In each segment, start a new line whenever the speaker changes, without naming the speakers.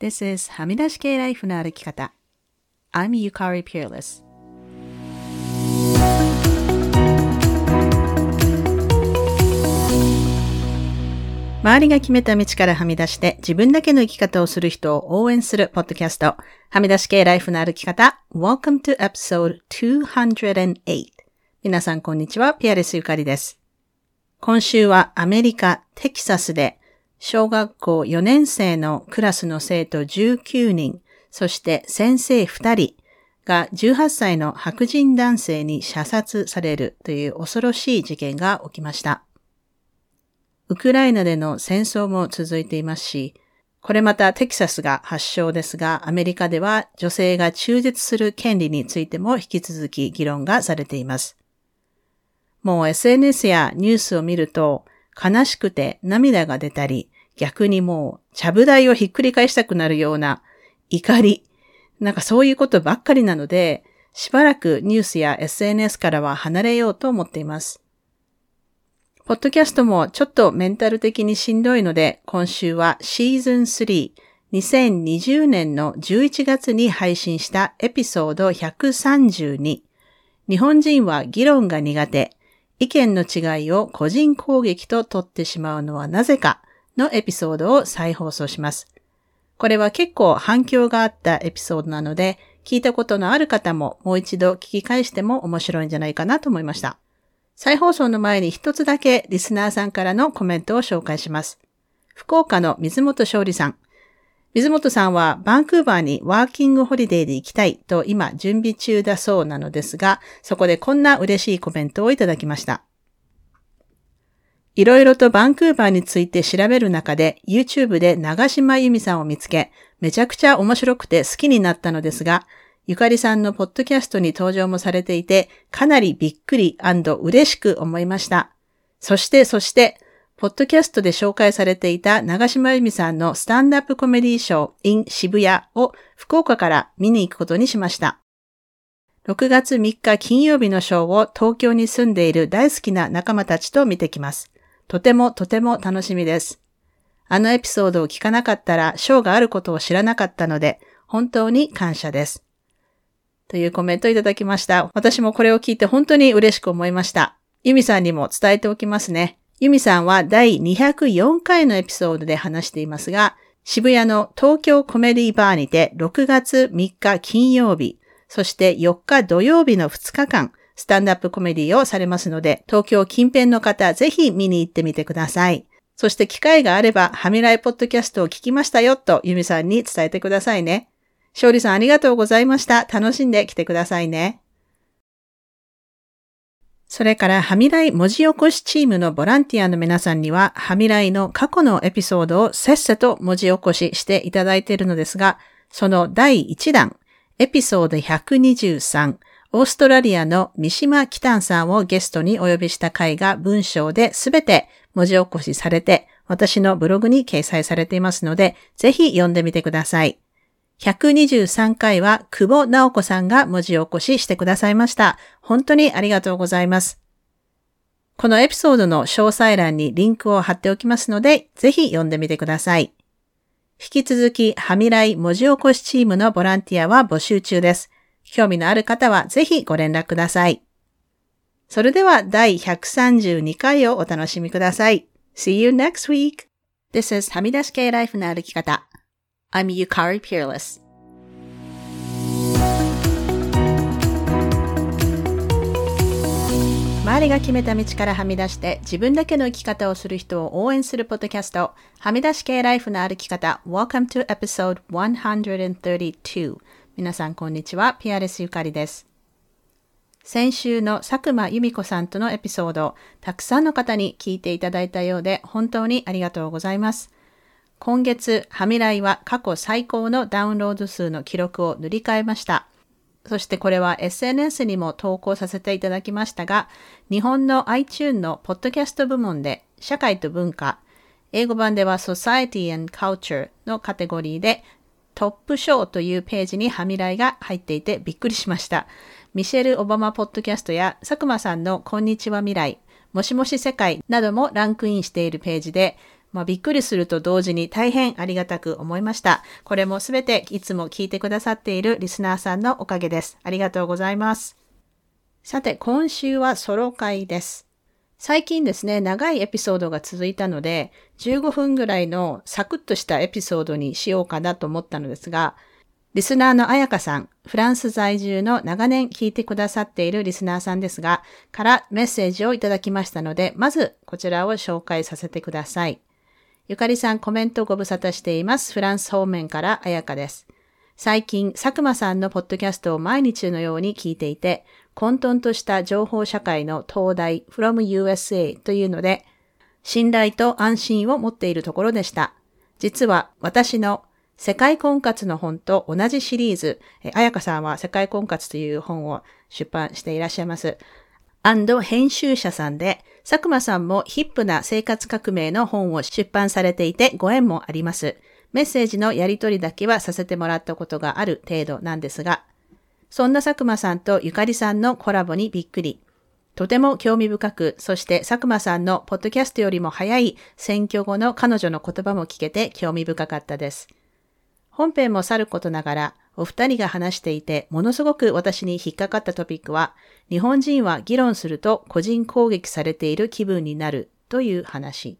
This is はみ出し系ライフの歩き方。I'm Yukari Peerless. 周りが決めた道からはみ出して自分だけの生き方をする人を応援するポッドキャスト。はみ出し系ライフの歩き方。Welcome to episode 208. 皆さんこんにちは。ピアレスゆかりです。今週はアメリカ、テキサスで小学校4年生のクラスの生徒19人、そして先生2人が18歳の白人男性に射殺されるという恐ろしい事件が起きました。ウクライナでの戦争も続いていますし、これまたテキサスが発祥ですが、アメリカでは女性が中絶する権利についても引き続き議論がされています。もう SNS やニュースを見ると、悲しくて涙が出たり、逆にもう、ちゃぶ台をひっくり返したくなるような怒り、なんかそういうことばっかりなので、しばらくニュースや SNS からは離れようと思っています。ポッドキャストもちょっとメンタル的にしんどいので、今週はシーズン3、2020年の11月に配信したエピソード132、日本人は議論が苦手、意見の違いを個人攻撃と取ってしまうのはなぜかのエピソードを再放送します。これは結構反響があったエピソードなので、聞いたことのある方ももう一度聞き返しても面白いんじゃないかなと思いました。再放送の前に一つだけリスナーさんからのコメントを紹介します。福岡の水本勝利さん。水本さんはバンクーバーにワーキングホリデーで行きたいと今準備中だそうなのですが、そこでこんな嬉しいコメントをいただきました。いろいろとバンクーバーについて調べる中で YouTube で長島由美さんを見つけ、めちゃくちゃ面白くて好きになったのですが、ゆかりさんのポッドキャストに登場もされていて、かなりびっくり嬉しく思いました。そして、そして、ポッドキャストで紹介されていた長島由美さんのスタンダップコメディショー in 渋谷を福岡から見に行くことにしました。6月3日金曜日のショーを東京に住んでいる大好きな仲間たちと見てきます。とてもとても楽しみです。あのエピソードを聞かなかったらショーがあることを知らなかったので、本当に感謝です。というコメントをいただきました。私もこれを聞いて本当に嬉しく思いました。ユミさんにも伝えておきますね。ユミさんは第204回のエピソードで話していますが、渋谷の東京コメディバーにて6月3日金曜日、そして4日土曜日の2日間、スタンダップコメディをされますので、東京近辺の方、ぜひ見に行ってみてください。そして機会があれば、ハミライポッドキャストを聞きましたよと、ユミさんに伝えてくださいね。勝利さんありがとうございました。楽しんで来てくださいね。それから、ハミライ文字起こしチームのボランティアの皆さんには、ハミライの過去のエピソードをせっせと文字起こししていただいているのですが、その第1弾、エピソード123、オーストラリアの三島キタンさんをゲストにお呼びした回が文章ですべて文字起こしされて、私のブログに掲載されていますので、ぜひ読んでみてください。123回は久保直子さんが文字起こししてくださいました。本当にありがとうございます。このエピソードの詳細欄にリンクを貼っておきますので、ぜひ読んでみてください。引き続き、はみらい文字起こしチームのボランティアは募集中です。興味のある方はぜひご連絡ください。それでは第132回をお楽しみください。See you next week! This is はみ出し系ライフの歩き方。I'm Yukari Peerless. 周りが決めた道からはみ出して自分だけの生き方をする人を応援するポッドキャスト、はみ出し系ライフの歩き方。Welcome to episode 132. 皆さんこんにちは。ピアレスゆかりです。先週の佐久間由美子さんとのエピソード、たくさんの方に聞いていただいたようで本当にありがとうございます。今月、ハミライは過去最高のダウンロード数の記録を塗り替えました。そしてこれは SNS にも投稿させていただきましたが、日本の iTunes のポッドキャスト部門で社会と文化、英語版では Society and Culture のカテゴリーでトップ賞というページにハミライが入っていてびっくりしました。ミシェル・オバマ・ポッドキャストや佐久間さんのこんにちは未来、もしもし世界などもランクインしているページで、まあ、びっくりすると同時に大変ありがたく思いました。これもすべていつも聞いてくださっているリスナーさんのおかげです。ありがとうございます。さて、今週はソロ会です。最近ですね、長いエピソードが続いたので、15分ぐらいのサクッとしたエピソードにしようかなと思ったのですが、リスナーのあやかさん、フランス在住の長年聞いてくださっているリスナーさんですが、からメッセージをいただきましたので、まずこちらを紹介させてください。ゆかりさんコメントご無沙汰しています。フランス方面からあやかです。最近、佐久間さんのポッドキャストを毎日のように聞いていて、混沌とした情報社会の東大 from USA というので、信頼と安心を持っているところでした。実は私の世界婚活の本と同じシリーズ、あやかさんは世界婚活という本を出版していらっしゃいます。編集者さんで、佐久間さんもヒップな生活革命の本を出版されていてご縁もあります。メッセージのやりとりだけはさせてもらったことがある程度なんですが、そんな佐久間さんとゆかりさんのコラボにびっくり。とても興味深く、そして佐久間さんのポッドキャストよりも早い選挙後の彼女の言葉も聞けて興味深かったです。本編もさることながら、お二人が話していて、ものすごく私に引っかかったトピックは、日本人は議論すると個人攻撃されている気分になるという話。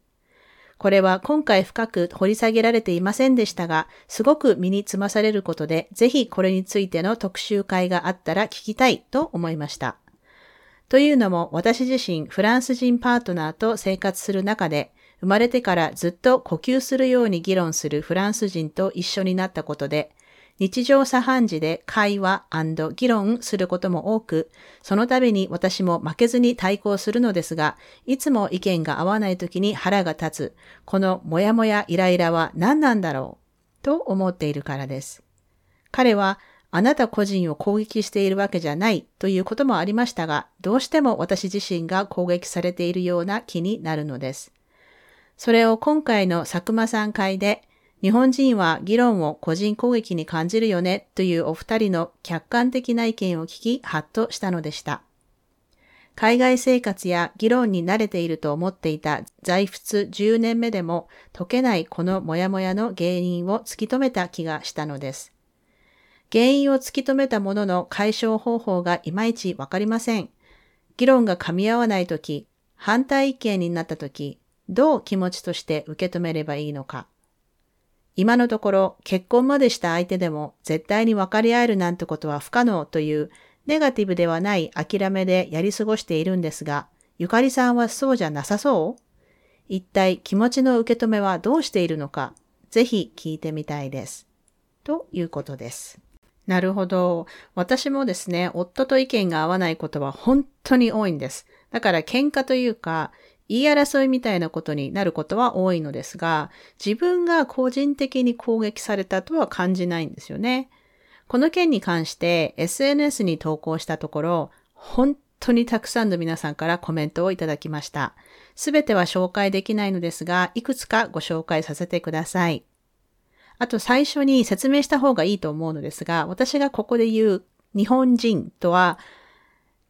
これは今回深く掘り下げられていませんでしたが、すごく身につまされることで、ぜひこれについての特集会があったら聞きたいと思いました。というのも私自身フランス人パートナーと生活する中で、生まれてからずっと呼吸するように議論するフランス人と一緒になったことで、日常茶飯事で会話議論することも多く、その度に私も負けずに対抗するのですが、いつも意見が合わない時に腹が立つ、このモヤモヤイライラは何なんだろう、と思っているからです。彼は、あなた個人を攻撃しているわけじゃないということもありましたが、どうしても私自身が攻撃されているような気になるのです。それを今回の佐久間さん会で、日本人は議論を個人攻撃に感じるよねというお二人の客観的な意見を聞き、ハッとしたのでした。海外生活や議論に慣れていると思っていた在仏10年目でも解けないこのモヤモヤの原因を突き止めた気がしたのです。原因を突き止めたものの解消方法がいまいちわかりません。議論が噛み合わないとき、反対意見になったとき、どう気持ちとして受け止めればいいのか。今のところ結婚までした相手でも絶対に分かり合えるなんてことは不可能というネガティブではない諦めでやり過ごしているんですが、ゆかりさんはそうじゃなさそう？一体気持ちの受け止めはどうしているのか、ぜひ聞いてみたいです。ということです。なるほど。私もですね、夫と意見が合わないことは本当に多いんです。だから喧嘩というか、言い争いみたいなことになることは多いのですが、自分が個人的に攻撃されたとは感じないんですよね。この件に関して SNS に投稿したところ、本当にたくさんの皆さんからコメントをいただきました。すべては紹介できないのですが、いくつかご紹介させてください。あと最初に説明した方がいいと思うのですが、私がここで言う日本人とは、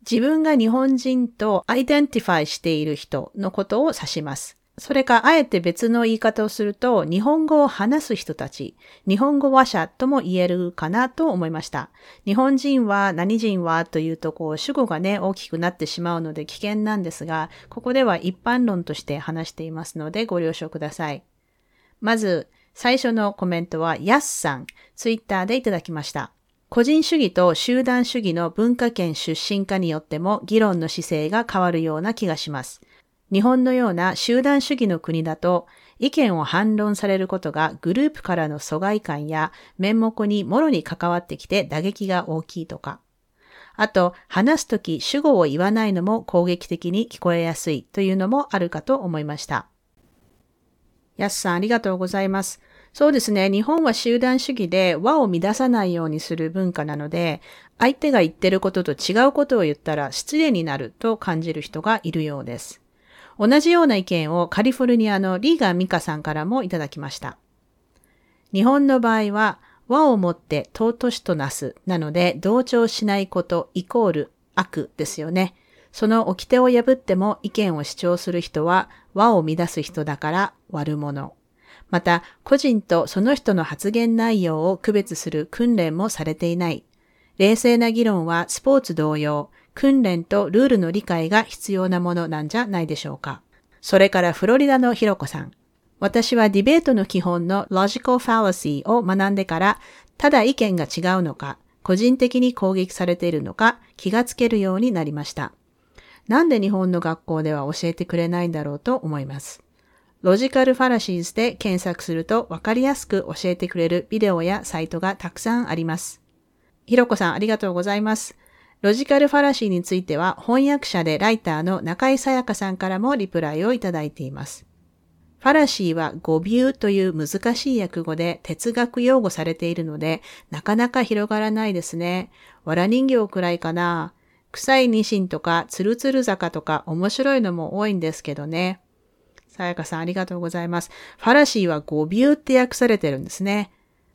自分が日本人と identify している人のことを指します。それか、あえて別の言い方をすると、日本語を話す人たち、日本語話者とも言えるかなと思いました。日本人は何人はというと、こう、主語がね、大きくなってしまうので危険なんですが、ここでは一般論として話していますので、ご了承ください。まず、最初のコメントは、ヤスさん、ツイッターでいただきました。個人主義と集団主義の文化圏出身化によっても議論の姿勢が変わるような気がします。日本のような集団主義の国だと意見を反論されることがグループからの疎外感や面目にもろに関わってきて打撃が大きいとか。あと、話すとき主語を言わないのも攻撃的に聞こえやすいというのもあるかと思いました。やすさんありがとうございます。そうですね。日本は集団主義で和を乱さないようにする文化なので、相手が言ってることと違うことを言ったら失礼になると感じる人がいるようです。同じような意見をカリフォルニアのリーガーミカさんからもいただきました。日本の場合は和をもって尊しとなすなので同調しないことイコール悪ですよね。その掟を破っても意見を主張する人は和を乱す人だから悪者。また、個人とその人の発言内容を区別する訓練もされていない。冷静な議論はスポーツ同様、訓練とルールの理解が必要なものなんじゃないでしょうか。それからフロリダのひろこさん。私はディベートの基本の logical fallacy を学んでから、ただ意見が違うのか、個人的に攻撃されているのか気がつけるようになりました。なんで日本の学校では教えてくれないんだろうと思います。ロジカルファラシーズで検索するとわかりやすく教えてくれるビデオやサイトがたくさんあります。ひろこさんありがとうございます。ロジカルファラシーについては翻訳者でライターの中井さやかさんからもリプライをいただいています。ファラシーは語尾という難しい訳語で哲学用語されているので、なかなか広がらないですね。わら人形くらいかな。臭いニシンとかツルツル坂とか面白いのも多いんですけどね。さやかさんありがとうございます。ファラシーは語尾って訳されてるんですね。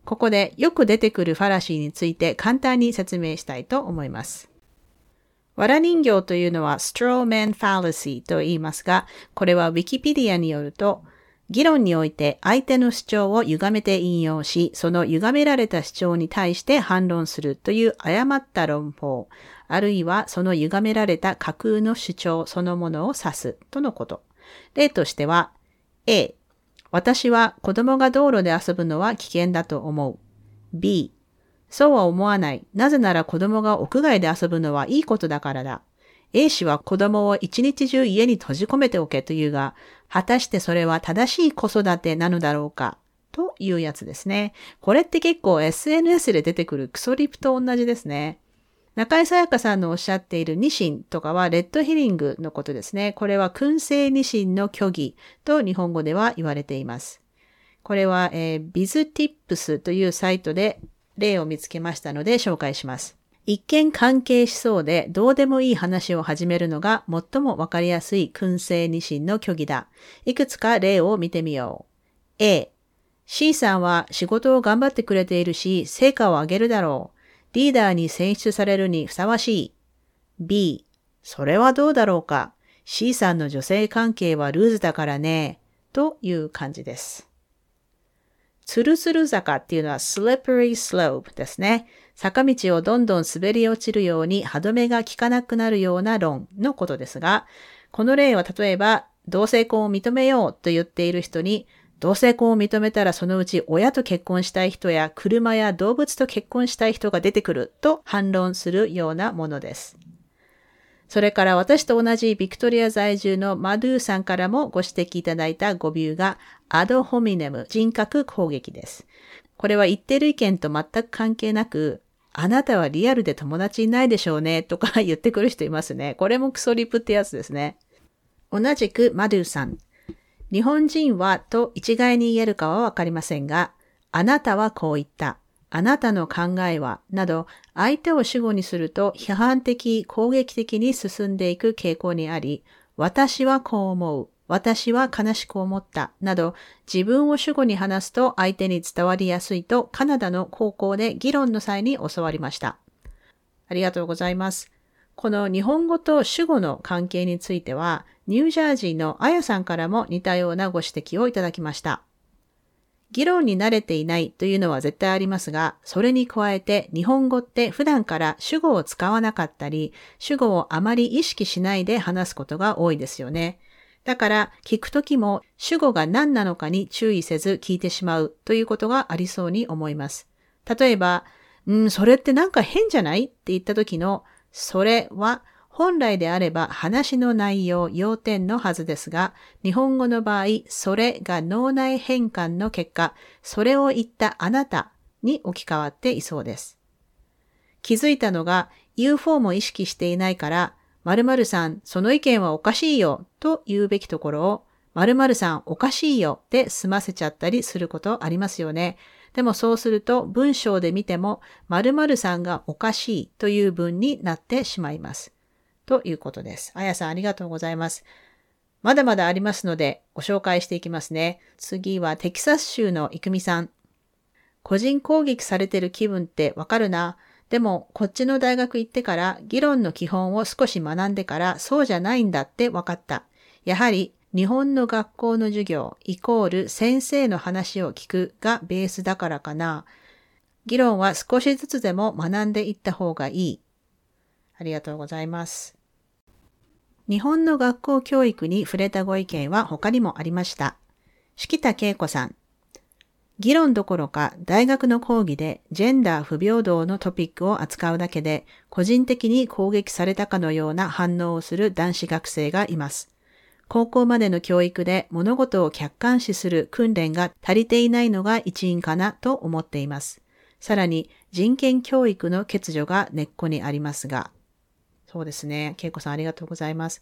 ここでよく出てくるファラシーについて簡単に説明したいと思います。わら人形というのは straw man fallacy と言いますが、これは Wikipedia によると、議論において相手の主張を歪めて引用し、その歪められた主張に対して反論するという誤った論法、あるいはその歪められた架空の主張そのものを指すとのこと。例としては、A、私は子供が道路で遊ぶのは危険だと思う。B、そうは思わない。なぜなら子供が屋外で遊ぶのはいいことだからだ。A 氏は子供を一日中家に閉じ込めておけというが、果たしてそれは正しい子育てなのだろうかというやつですね。これって結構 SNS で出てくるクソリプと同じですね。中井さやかさんのおっしゃっているニシンとかはレッドヒリングのことですね。これは燻製ニシンの虚偽と日本語では言われています。これは、えー、ビズティップスというサイトで例を見つけましたので紹介します。一見関係しそうでどうでもいい話を始めるのが最もわかりやすい燻製ニシンの虚偽だ。いくつか例を見てみよう。A、C さんは仕事を頑張ってくれているし、成果を上げるだろう。リーダーに選出されるにふさわしい。B、それはどうだろうか。C さんの女性関係はルーズだからね。という感じです。ツルツル坂っていうのは slippery slope ですね。坂道をどんどん滑り落ちるように歯止めが効かなくなるような論のことですが、この例は例えば、同性婚を認めようと言っている人に、同性婚を認めたらそのうち親と結婚したい人や車や動物と結婚したい人が出てくると反論するようなものです。それから私と同じビクトリア在住のマドゥーさんからもご指摘いただいた語尾がアドホミネム人格攻撃です。これは言ってる意見と全く関係なくあなたはリアルで友達いないでしょうね、とか言ってくる人いますね。これもクソリプってやつですね。同じくマドゥーさん。日本人はと一概に言えるかはわかりませんが、あなたはこう言った。あなたの考えは、など、相手を主語にすると批判的、攻撃的に進んでいく傾向にあり、私はこう思う。私は悲しく思った、など、自分を主語に話すと相手に伝わりやすいとカナダの高校で議論の際に教わりました。ありがとうございます。この日本語と主語の関係については、ニュージャージーのあやさんからも似たようなご指摘をいただきました。議論に慣れていないというのは絶対ありますが、それに加えて日本語って普段から主語を使わなかったり、主語をあまり意識しないで話すことが多いですよね。だから聞くときも主語が何なのかに注意せず聞いてしまうということがありそうに思います。例えば、うん、それってなんか変じゃない？って言った時のそれは本来であれば話の内容、要点のはずですが、日本語の場合、それが脳内変換の結果、それを言ったあなたに置き換わっていそうです。気づいたのが U4 も意識していないから、〇〇さん、その意見はおかしいよと言うべきところを、〇〇さんおかしいよで済ませちゃったりすることありますよね。でもそうすると文章で見ても〇〇さんがおかしいという文になってしまいます。ということです。あやさんありがとうございます。まだまだありますのでご紹介していきますね。次はテキサス州のイクミさん。個人攻撃されてる気分ってわかるな。でも、こっちの大学行ってから議論の基本を少し学んでからそうじゃないんだって分かった。やはり、日本の学校の授業イコール先生の話を聞くがベースだからかな。議論は少しずつでも学んでいった方がいい。ありがとうございます。日本の学校教育に触れたご意見は他にもありました。敷田恵子さん。議論どころか大学の講義でジェンダー不平等のトピックを扱うだけで個人的に攻撃されたかのような反応をする男子学生がいます。高校までの教育で物事を客観視する訓練が足りていないのが一因かなと思っています。さらに人権教育の欠如が根っこにありますが、そうですね。恵子さんありがとうございます。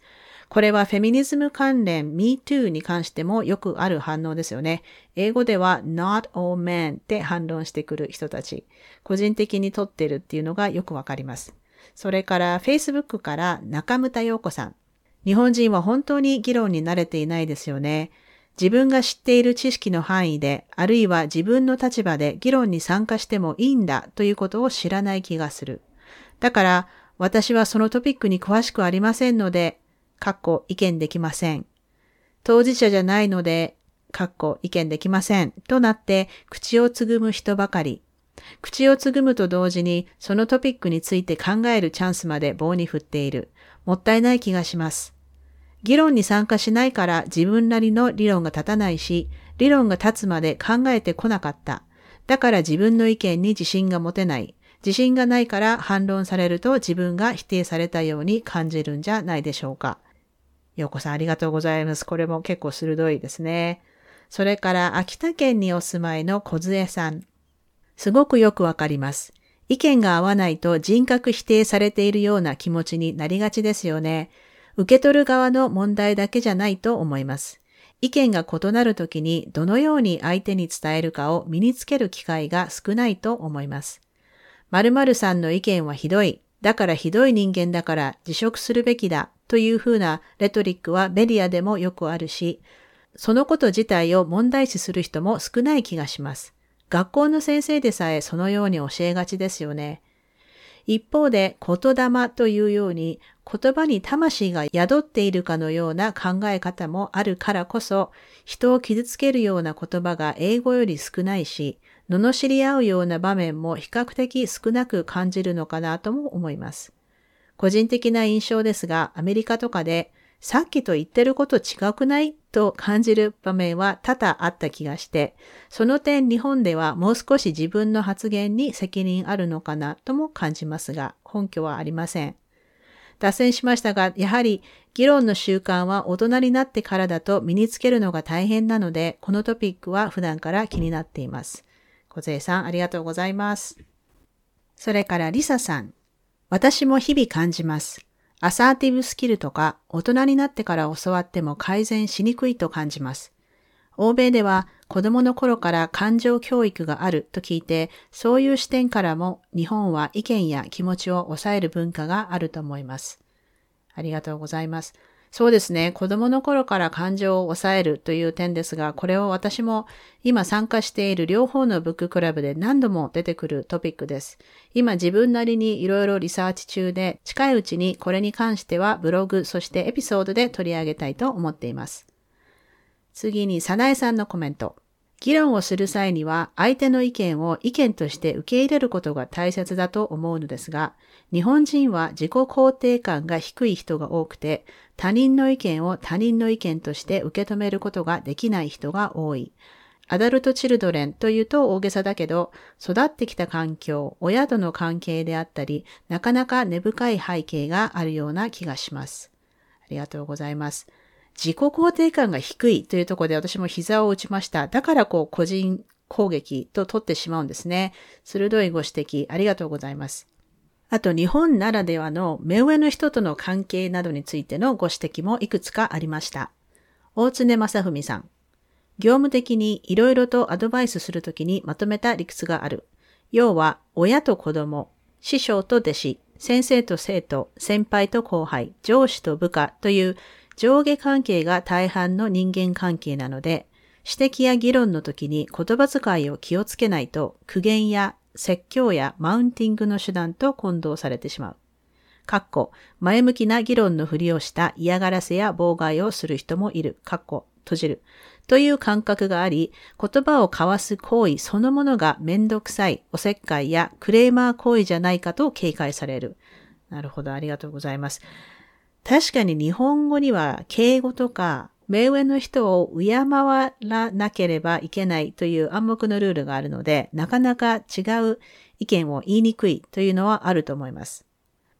これはフェミニズム関連 MeToo に関してもよくある反応ですよね。英語では not all men って反論してくる人たち。個人的にとってるっていうのがよくわかります。それから Facebook から中村陽子さん。日本人は本当に議論に慣れていないですよね。自分が知っている知識の範囲で、あるいは自分の立場で議論に参加してもいいんだということを知らない気がする。だから、私はそのトピックに詳しくありませんので、かっこ意見できません。当事者じゃないので、かっこ意見できません。となって口をつぐむ人ばかり。口をつぐむと同時にそのトピックについて考えるチャンスまで棒に振っている。もったいない気がします。議論に参加しないから自分なりの理論が立たないし、理論が立つまで考えてこなかった。だから自分の意見に自信が持てない。自信がないから反論されると自分が否定されたように感じるんじゃないでしょうか。ようこさんありがとうございます。これも結構鋭いですね。それから秋田県にお住まいの小杖さん。すごくよくわかります。意見が合わないと人格否定されているような気持ちになりがちですよね。受け取る側の問題だけじゃないと思います。意見が異なるときにどのように相手に伝えるかを身につける機会が少ないと思います。〇〇さんの意見はひどい。だからひどい人間だから辞職するべきだというふうなレトリックはメディアでもよくあるし、そのこと自体を問題視する人も少ない気がします。学校の先生でさえそのように教えがちですよね。一方で言霊というように言葉に魂が宿っているかのような考え方もあるからこそ人を傷つけるような言葉が英語より少ないし罵り合うような場面も比較的少なく感じるのかなとも思います。個人的な印象ですが、アメリカとかで、さっきと言ってること違くないと感じる場面は多々あった気がして、その点日本ではもう少し自分の発言に責任あるのかなとも感じますが、根拠はありません。脱線しましたが、やはり議論の習慣は大人になってからだと身につけるのが大変なので、このトピックは普段から気になっています。小勢さん、ありがとうございます。それからリサさん。私も日々感じます。アサーティブスキルとか大人になってから教わっても改善しにくいと感じます。欧米では子供の頃から感情教育があると聞いて、そういう視点からも日本は意見や気持ちを抑える文化があると思います。ありがとうございます。そうですね。子供の頃から感情を抑えるという点ですが、これを私も今参加している両方のブッククラブで何度も出てくるトピックです。今自分なりにいろいろリサーチ中で、近いうちにこれに関してはブログ、そしてエピソードで取り上げたいと思っています。次に、サナエさんのコメント。議論をする際には相手の意見を意見として受け入れることが大切だと思うのですが、日本人は自己肯定感が低い人が多くて、他人の意見を他人の意見として受け止めることができない人が多い。アダルトチルドレンというと大げさだけど、育ってきた環境、親との関係であったり、なかなか根深い背景があるような気がします。ありがとうございます。自己肯定感が低いというところで私も膝を打ちました。だからこう個人攻撃と取ってしまうんですね。鋭いご指摘ありがとうございます。あと日本ならではの目上の人との関係などについてのご指摘もいくつかありました。大常正文さん。業務的にいろいろとアドバイスするときにまとめた理屈がある。要は、親と子供、師匠と弟子、先生と生徒、先輩と後輩、上司と部下という上下関係が大半の人間関係なので、指摘や議論の時に言葉遣いを気をつけないと苦言や説教やマウンティングの手段と混同されてしまう。かっこ、前向きな議論のふりをした嫌がらせや妨害をする人もいる。かっこ、閉じる。という感覚があり、言葉を交わす行為そのものがめんどくさい、おせっかいやクレーマー行為じゃないかと警戒される。なるほど、ありがとうございます。確かに日本語には敬語とか目上の人を敬わなければいけないという暗黙のルールがあるので、なかなか違う意見を言いにくいというのはあると思います。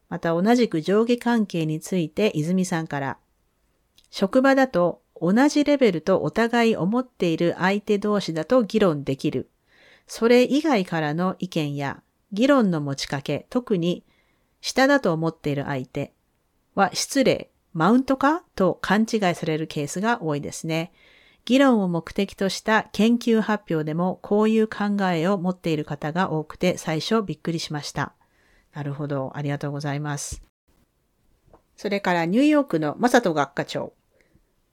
また同じく上下関係について泉さんから、職場だと同じレベルとお互い思っている相手同士だと議論できる。それ以外からの意見や議論の持ちかけ、特に下だと思っている相手は失礼、マウントかと勘違いされるケースが多いですね。議論を目的とした研究発表でもこういう考えを持っている方が多くて最初びっくりしました。なるほど。ありがとうございます。それからニューヨークのマサト学科長。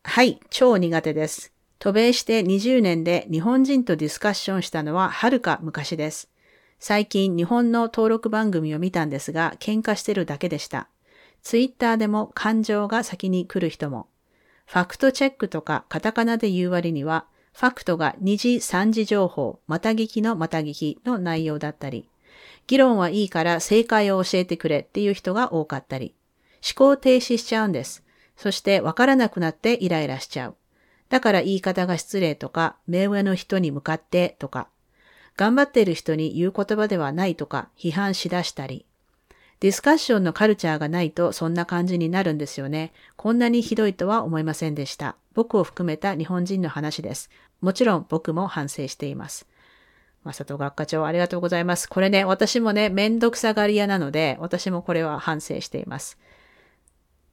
はい、超苦手です。渡米して20年で日本人とディスカッションしたのははるか昔です。最近日本の登録番組を見たんですが喧嘩してるだけでした。ツイッターでも感情が先に来る人も。ファクトチェックとかカタカナで言う割には、ファクトが二次三次情報、また聞きのまた聞きの内容だったり、議論はいいから正解を教えてくれっていう人が多かったり、思考停止しちゃうんです。そしてわからなくなってイライラしちゃう。だから言い方が失礼とか、目上の人に向かってとか、頑張っている人に言う言葉ではないとか批判しだしたり、ディスカッションのカルチャーがないとそんな感じになるんですよね。こんなにひどいとは思いませんでした。僕を含めた日本人の話です。もちろん僕も反省しています。まさと学科長ありがとうございます。これね、私もね、めんどくさがり屋なので、私もこれは反省しています。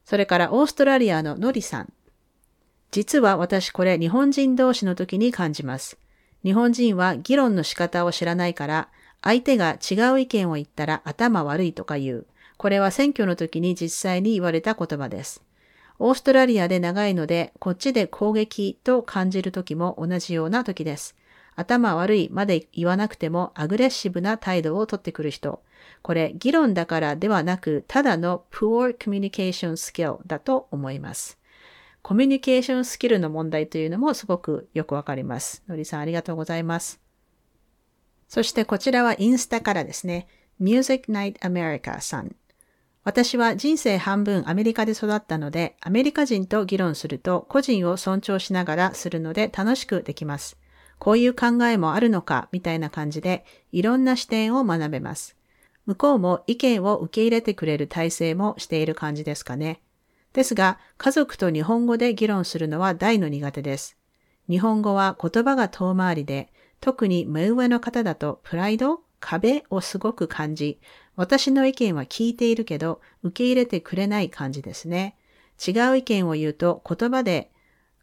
それからオーストラリアのノリさん。実は私これ日本人同士の時に感じます。日本人は議論の仕方を知らないから、相手が違う意見を言ったら頭悪いとか言う。これは選挙の時に実際に言われた言葉です。オーストラリアで長いので、こっちで攻撃と感じる時も同じような時です。頭悪いまで言わなくてもアグレッシブな態度をとってくる人。これ、議論だからではなく、ただの poor communication skill だと思います。コミュニケーションスキルの問題というのもすごくよくわかります。のりさんありがとうございます。そしてこちらはインスタからですね。Music Night America さん。私は人生半分アメリカで育ったので、アメリカ人と議論すると個人を尊重しながらするので楽しくできます。こういう考えもあるのかみたいな感じで、いろんな視点を学べます。向こうも意見を受け入れてくれる体制もしている感じですかね。ですが、家族と日本語で議論するのは大の苦手です。日本語は言葉が遠回りで、特に目上の方だとプライド、壁をすごく感じ、私の意見は聞いているけど受け入れてくれない感じですね。違う意見を言うと言葉で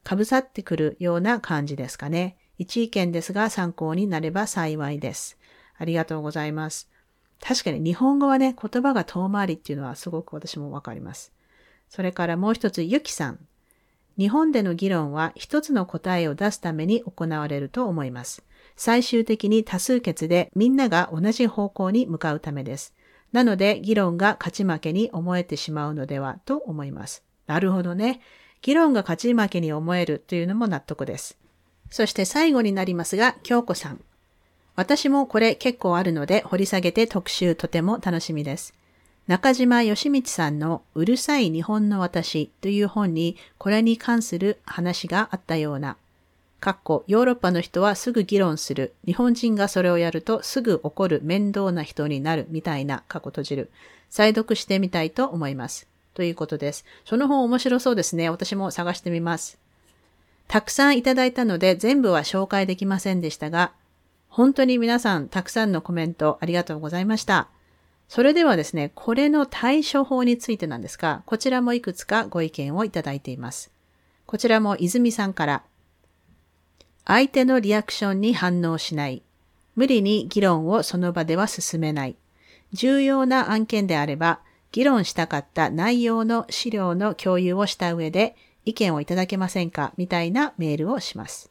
かぶさってくるような感じですかね。一意見ですが参考になれば幸いです。ありがとうございます。確かに日本語はね、言葉が遠回りっていうのはすごく私もわかります。それからもう一つ、ゆきさん。日本での議論は一つの答えを出すために行われると思います。最終的に多数決でみんなが同じ方向に向かうためです。なので議論が勝ち負けに思えてしまうのではと思います。なるほどね。議論が勝ち負けに思えるというのも納得です。そして最後になりますが、京子さん。私もこれ結構あるので掘り下げて特集とても楽しみです。中島義道さんのうるさい日本の私という本にこれに関する話があったようなかっこヨーロッパの人はすぐ議論する。日本人がそれをやるとすぐ怒る面倒な人になるみたいな過去閉じる。再読してみたいと思います。ということです。その本面白そうですね。私も探してみます。たくさんいただいたので全部は紹介できませんでしたが、本当に皆さんたくさんのコメントありがとうございました。それではですね、これの対処法についてなんですが、こちらもいくつかご意見をいただいています。こちらも泉さんから相手のリアクションに反応しない。無理に議論をその場では進めない。重要な案件であれば、議論したかった内容の資料の共有をした上で意見をいただけませんかみたいなメールをします。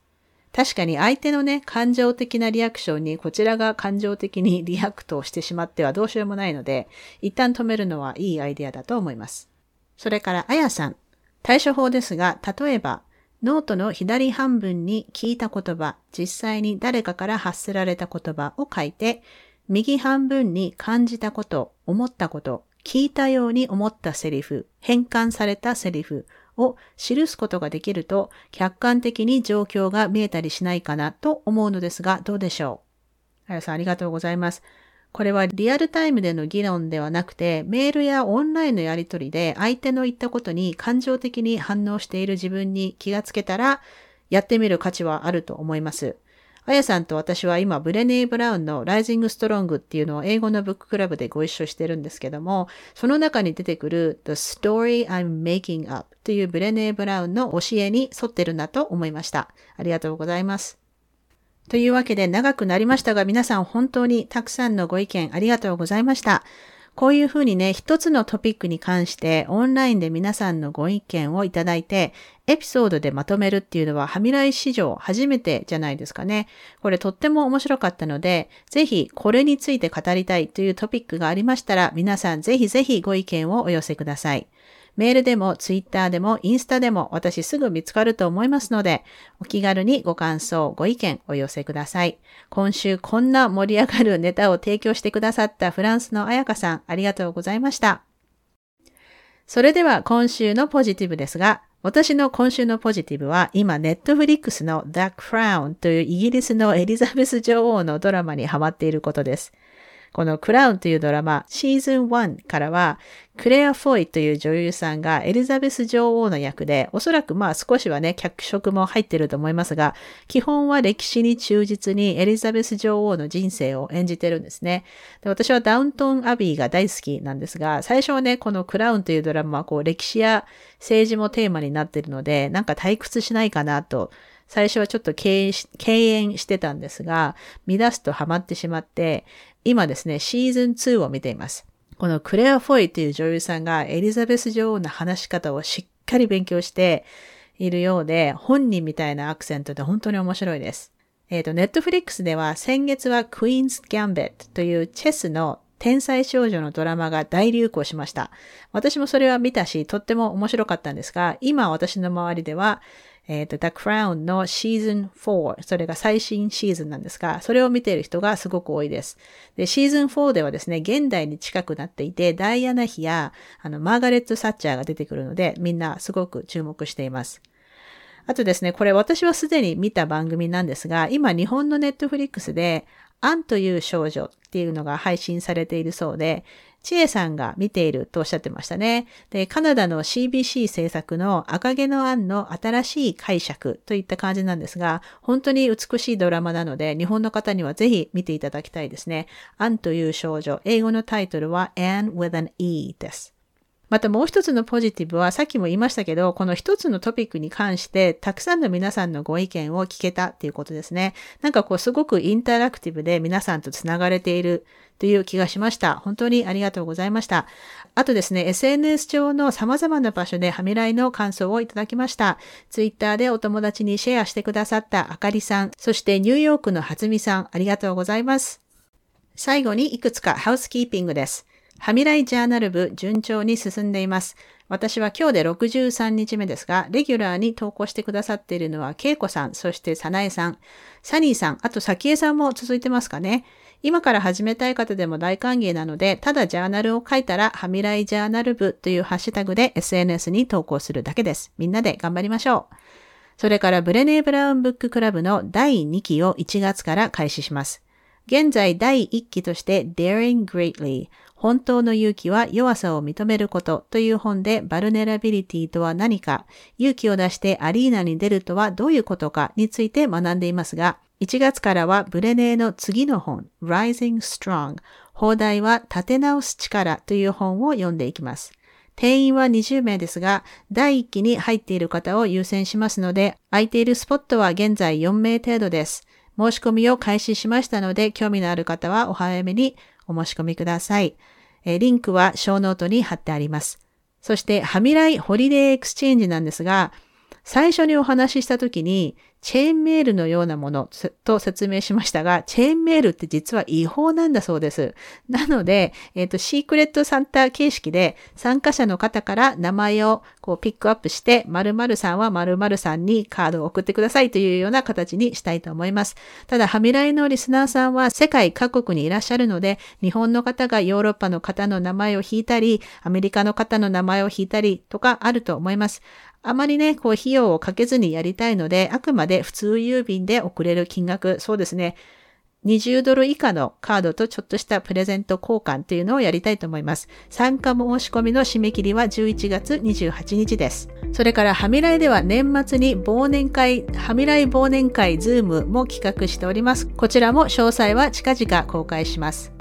確かに相手のね、感情的なリアクションにこちらが感情的に react をしてしまってはどうしようもないので、一旦止めるのはいいアイデアだと思います。それから、あやさん。対処法ですが、例えば、ノートの左半分に聞いた言葉、実際に誰かから発せられた言葉を書いて、右半分に感じたこと、思ったこと、聞いたように思ったセリフ、変換されたセリフを記すことができると、客観的に状況が見えたりしないかなと思うのですが、どうでしょう？あやさんありがとうございます。これはリアルタイムでの議論ではなくて、メールやオンラインのやりとりで相手の言ったことに感情的に反応している自分に気がつけたら、やってみる価値はあると思います。あやさんと私は今、ブレネー・ブラウンの Rising Strong っていうのを英語のブッククラブでご一緒してるんですけども、その中に出てくる The Story I'm Making Up というブレネー・ブラウンの教えに沿ってるなと思いました。ありがとうございます。というわけで長くなりましたが皆さん本当にたくさんのご意見ありがとうございました。こういうふうにね、一つのトピックに関してオンラインで皆さんのご意見をいただいて、エピソードでまとめるっていうのは、はみらい史上初めてじゃないですかね。これとっても面白かったので、ぜひこれについて語りたいというトピックがありましたら、皆さんぜひぜひご意見をお寄せください。メールでも、ツイッターでも、インスタでも、私すぐ見つかると思いますので、お気軽にご感想、ご意見お寄せください。今週こんな盛り上がるネタを提供してくださったフランスのあやかさん、ありがとうございました。それでは今週のポジティブですが、私の今週のポジティブは今ネットフリックスの The Crown というイギリスのエリザベス女王のドラマにハマっていることです。このクラウンというドラマ、シーズン1からは、クレア・フォイという女優さんがエリザベス女王の役で、おそらくまあ少しはね、脚色も入ってると思いますが、基本は歴史に忠実にエリザベス女王の人生を演じてるんですね。で私はダウントン・アビーが大好きなんですが、最初はね、このクラウンというドラマはこう歴史や政治もテーマになってるので、なんか退屈しないかなと、最初はちょっと敬遠してたんですが、乱すとハマってしまって、今ですね、シーズン2を見ています。このクレア・フォイという女優さんがエリザベス女王の話し方をしっかり勉強しているようで、本人みたいなアクセントで本当に面白いです。えっ、ー、と、ネットフリックスでは先月はクイーンズ・ギャンベットというチェスの天才少女のドラマが大流行しました。私もそれは見たし、とっても面白かったんですが、今私の周りでは、えっ、ー、と、The Crown のシーズン4、それが最新シーズンなんですが、それを見ている人がすごく多いです。で、シーズン4ではですね、現代に近くなっていて、ダイアナ妃や、あの、マーガレット・サッチャーが出てくるので、みんなすごく注目しています。あとですね、これ私はすでに見た番組なんですが、今日本のネットフリックスで、アンという少女っていうのが配信されているそうで、ちえさんが見ているとおっしゃってましたね。で、カナダの CBC 制作の赤毛のアンの新しい解釈といった感じなんですが、本当に美しいドラマなので、日本の方にはぜひ見ていただきたいですね。アンという少女、英語のタイトルは Anne with an E です。またもう一つのポジティブはさっきも言いましたけど、この一つのトピックに関してたくさんの皆さんのご意見を聞けたっていうことですね。なんかこうすごくインタラクティブで皆さんとつながれているという気がしました。本当にありがとうございました。あとですね、SNS 上の様々な場所でハミライの感想をいただきました。Twitter でお友達にシェアしてくださったあかりさん、そしてニューヨークのはつみさん、ありがとうございます。最後にいくつかハウスキーピングです。ハミライジャーナル部順調に進んでいます。私は今日で63日目ですが、レギュラーに投稿してくださっているのは、ケイコさん、そしてサナエさん、サニーさん、あとサキエさんも続いてますかね。今から始めたい方でも大歓迎なので、ただジャーナルを書いたら、ハミライジャーナル部というハッシュタグで SNS に投稿するだけです。みんなで頑張りましょう。それからブレネー・ブラウンブッククラブの第2期を1月から開始します。現在第1期として Daring Greatly 本当の勇気は弱さを認めることという本でバルネラビリティとは何か、勇気を出してアリーナに出るとはどういうことかについて学んでいますが、1月からはブレネーの次の本、Rising Strong、放題は立て直す力という本を読んでいきます。定員は20名ですが、第1期に入っている方を優先しますので、空いているスポットは現在4名程度です。申し込みを開始しましたので、興味のある方はお早めにお申し込みください。えリンクはショーノートに貼ってあります。そして、ハミライ Holiday Exchange なんですが、最初にお話しした時に、チェーンメールのようなものと説明しましたが、チェーンメールって実は違法なんだそうです。なので、えっ、ー、と、シークレットサンタ形式で参加者の方から名前をこうピックアップして、〇〇さんは〇〇さんにカードを送ってくださいというような形にしたいと思います。ただ、ハミライのリスナーさんは世界各国にいらっしゃるので、日本の方がヨーロッパの方の名前を引いたり、アメリカの方の名前を引いたりとかあると思います。あまりね、こう費用をかけずにやりたいので、あくまで普通郵便で送れる金額、そうですね。20ドル以下のカードとちょっとしたプレゼント交換というのをやりたいと思います。参加申し込みの締め切りは11月28日です。それからハミライでは年末に忘年会、ハミライ忘年会ズームも企画しております。こちらも詳細は近々公開します。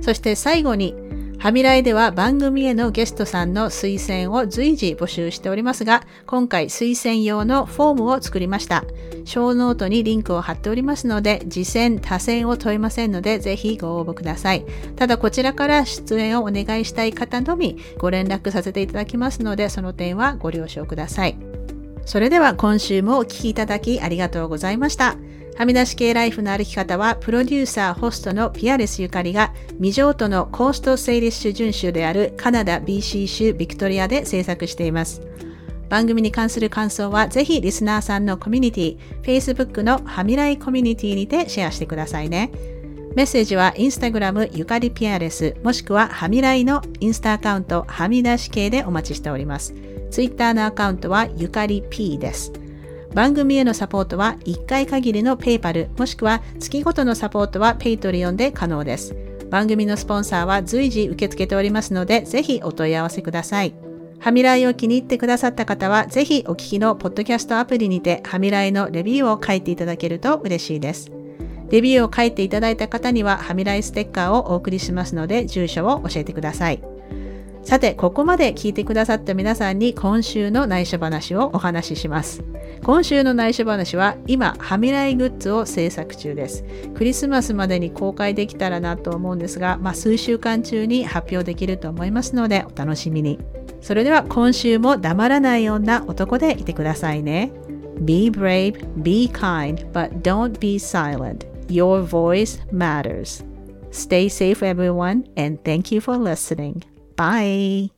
そして最後にハミライでは番組へのゲストさんの推薦を随時募集しておりますが、今回推薦用のフォームを作りました。ショーノートにリンクを貼っておりますので、自薦、他薦を問いませんので、ぜひご応募ください。ただこちらから出演をお願いしたい方のみご連絡させていただきますので、その点はご了承ください。それでは今週もお聴きいただきありがとうございました。はみ出し系ライフの歩き方は、プロデューサー、ホストのピアレスゆかりが、未譲渡のコーストセイリッシュ準州であるカナダ BC 州ビクトリアで制作しています。番組に関する感想は、ぜひリスナーさんのコミュニティ、Facebook のはみらいコミュニティにてシェアしてくださいね。メッセージはインスタグラムゆかりピアレス、もしくははみらいのインスタアカウントはみ出し系でお待ちしております。ツイッターのアカウントはゆかり P です。番組へのサポートは1回限りの PayPal もしくは月ごとのサポートは Patreon で可能です。番組のスポンサーは随時受け付けておりますので、ぜひお問い合わせください。ハミライを気に入ってくださった方は、ぜひお聞きのポッドキャストアプリにて、ハミライのレビューを書いていただけると嬉しいです。レビューを書いていただいた方には、ハミライステッカーをお送りしますので、住所を教えてください。さて、ここまで聞いてくださった皆さんに今週の内緒話をお話しします。今週の内緒話は今、はみらいグッズを制作中です。クリスマスまでに公開できたらなと思うんですが、まあ、数週間中に発表できると思いますのでお楽しみに。それでは今週も黙らない女男でいてくださいね。Be brave, be kind, but don't be silent. Your voice matters. Stay safe everyone and thank you for listening. Bye.